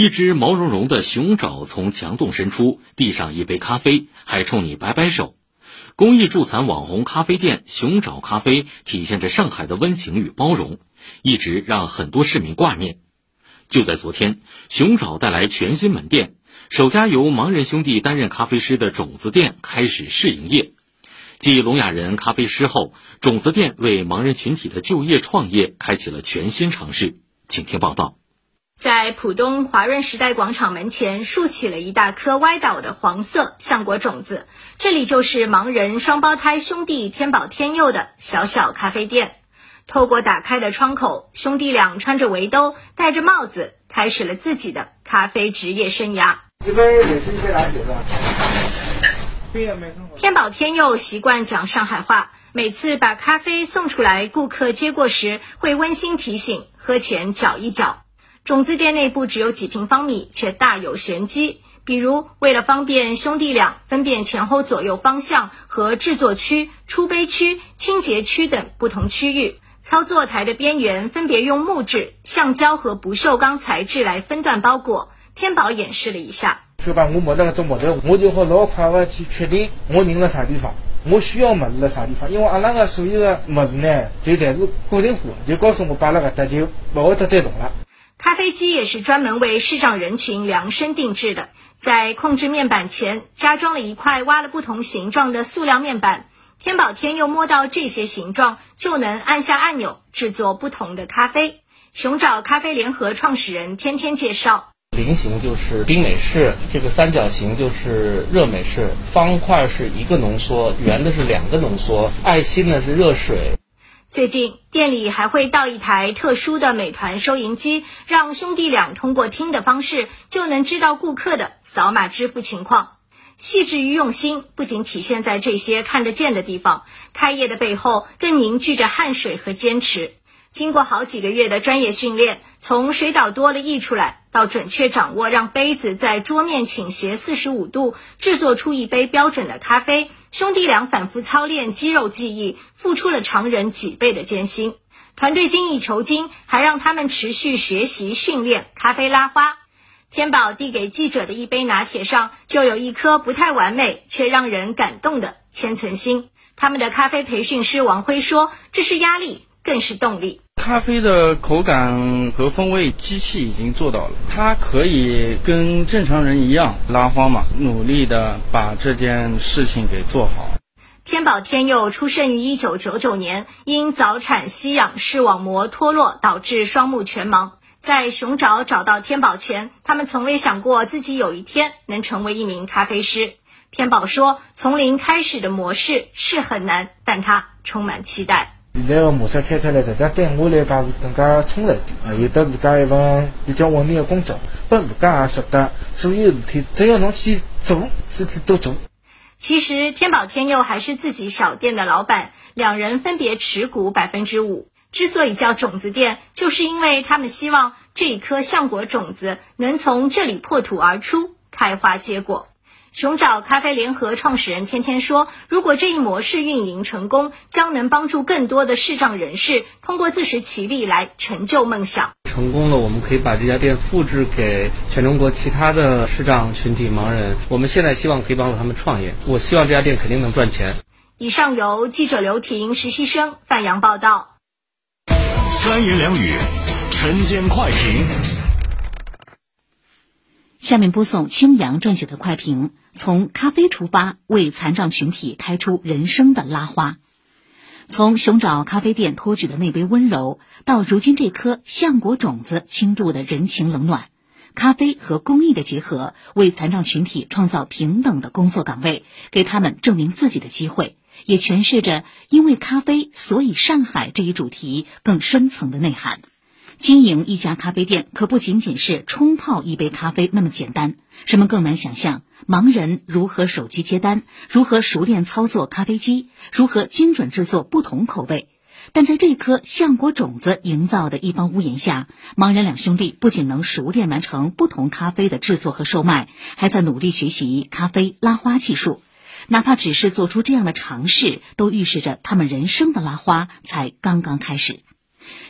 一只毛茸茸的熊爪从墙洞伸出，递上一杯咖啡，还冲你摆摆手。公益助残网红咖啡店熊爪咖啡体现着上海的温情与包容，一直让很多市民挂念。就在昨天，熊爪带来全新门店，首家由盲人兄弟担任咖啡师的种子店开始试营业。继聋哑人咖啡师后，种子店为盲人群体的就业创业开启了全新尝试。请听报道。在浦东华润时代广场门前竖起了一大颗歪倒的黄色橡果种子，这里就是盲人双胞胎兄弟天宝天佑的小小咖啡店。透过打开的窗口，兄弟俩穿着围兜，戴着帽子，开始了自己的咖啡职业生涯。天宝天佑习惯讲上海话，每次把咖啡送出来，顾客接过时会温馨提醒：喝前搅一搅。种子店内部只有几平方米，却大有玄机。比如，为了方便兄弟俩分辨前后左右方向和制作区、出杯区、清洁区等不同区域，操作台的边缘分别用木质、橡胶和不锈钢材质来分段包裹。天宝演示了一下，就把我没那个做模特，我就好老快的去确定我拧了啥地方，我需要么子在啥地方。因为阿拉个所有的么子呢，就侪是固定货，就告诉我摆了个搭，就不会得再动了。咖啡机也是专门为视障人群量身定制的，在控制面板前加装了一块挖了不同形状的塑料面板。天宝天佑摸到这些形状，就能按下按钮制作不同的咖啡。熊爪咖啡联合创始人天天介绍：菱形就是冰美式，这个三角形就是热美式，方块是一个浓缩，圆的是两个浓缩，爱心呢是热水。最近店里还会到一台特殊的美团收银机，让兄弟俩通过听的方式就能知道顾客的扫码支付情况。细致与用心不仅体现在这些看得见的地方，开业的背后更凝聚着汗水和坚持。经过好几个月的专业训练，从水倒多了溢出来，到准确掌握让杯子在桌面倾斜四十五度，制作出一杯标准的咖啡。兄弟俩反复操练肌肉记忆，付出了常人几倍的艰辛。团队精益求精，还让他们持续学习训练咖啡拉花。天宝递给记者的一杯拿铁上，就有一颗不太完美却让人感动的千层心。他们的咖啡培训师王辉说：“这是压力，更是动力。”咖啡的口感和风味，机器已经做到了。它可以跟正常人一样拉花嘛，努力的把这件事情给做好。天宝天佑出生于一九九九年，因早产吸氧视网膜脱落导致双目全盲。在熊爪找到天宝前，他们从未想过自己有一天能成为一名咖啡师。天宝说：“从零开始的模式是很难，但他充满期待。”现在个模式开出来，实际上对我来讲是更加充实一点啊！有得自家一份比较稳定的工作，拨自家也晓得所有事体，只要侬去做，事体都做。其实天宝天佑还是自己小店的老板，两人分别持股百分之五。之所以叫种子店，就是因为他们希望这一颗橡果种子能从这里破土而出，开花结果。熊爪咖啡联合创始人天天说：“如果这一模式运营成功，将能帮助更多的视障人士通过自食其力来成就梦想。成功了，我们可以把这家店复制给全中国其他的视障群体盲人。我们现在希望可以帮助他们创业。我希望这家店肯定能赚钱。”以上由记者刘婷、实习生范阳报道。三言两语，晨间快评。下面播送青阳撰写的快评：从咖啡出发，为残障群体开出人生的拉花。从熊爪咖啡店托举的那杯温柔，到如今这颗橡果种子倾注的人情冷暖，咖啡和公益的结合，为残障群体创造平等的工作岗位，给他们证明自己的机会，也诠释着“因为咖啡，所以上海”这一主题更深层的内涵。经营一家咖啡店可不仅仅是冲泡一杯咖啡那么简单，人们更难想象盲人如何手机接单，如何熟练操作咖啡机，如何精准制作不同口味。但在这颗橡果种子营造的一方屋檐下，盲人两兄弟不仅能熟练完成不同咖啡的制作和售卖，还在努力学习咖啡拉花技术。哪怕只是做出这样的尝试，都预示着他们人生的拉花才刚刚开始。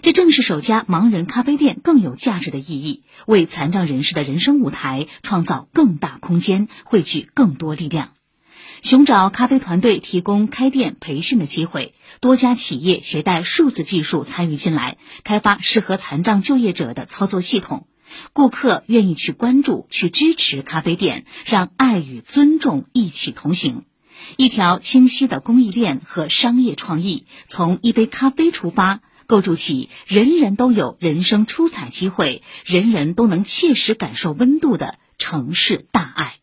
这正是首家盲人咖啡店更有价值的意义，为残障人士的人生舞台创造更大空间，汇聚更多力量。熊爪咖啡团队提供开店培训的机会，多家企业携带数字技术参与进来，开发适合残障就业者的操作系统。顾客愿意去关注、去支持咖啡店，让爱与尊重一起同行。一条清晰的供应链和商业创意，从一杯咖啡出发，构筑起人人都有人生出彩机会、人人都能切实感受温度的城市大爱。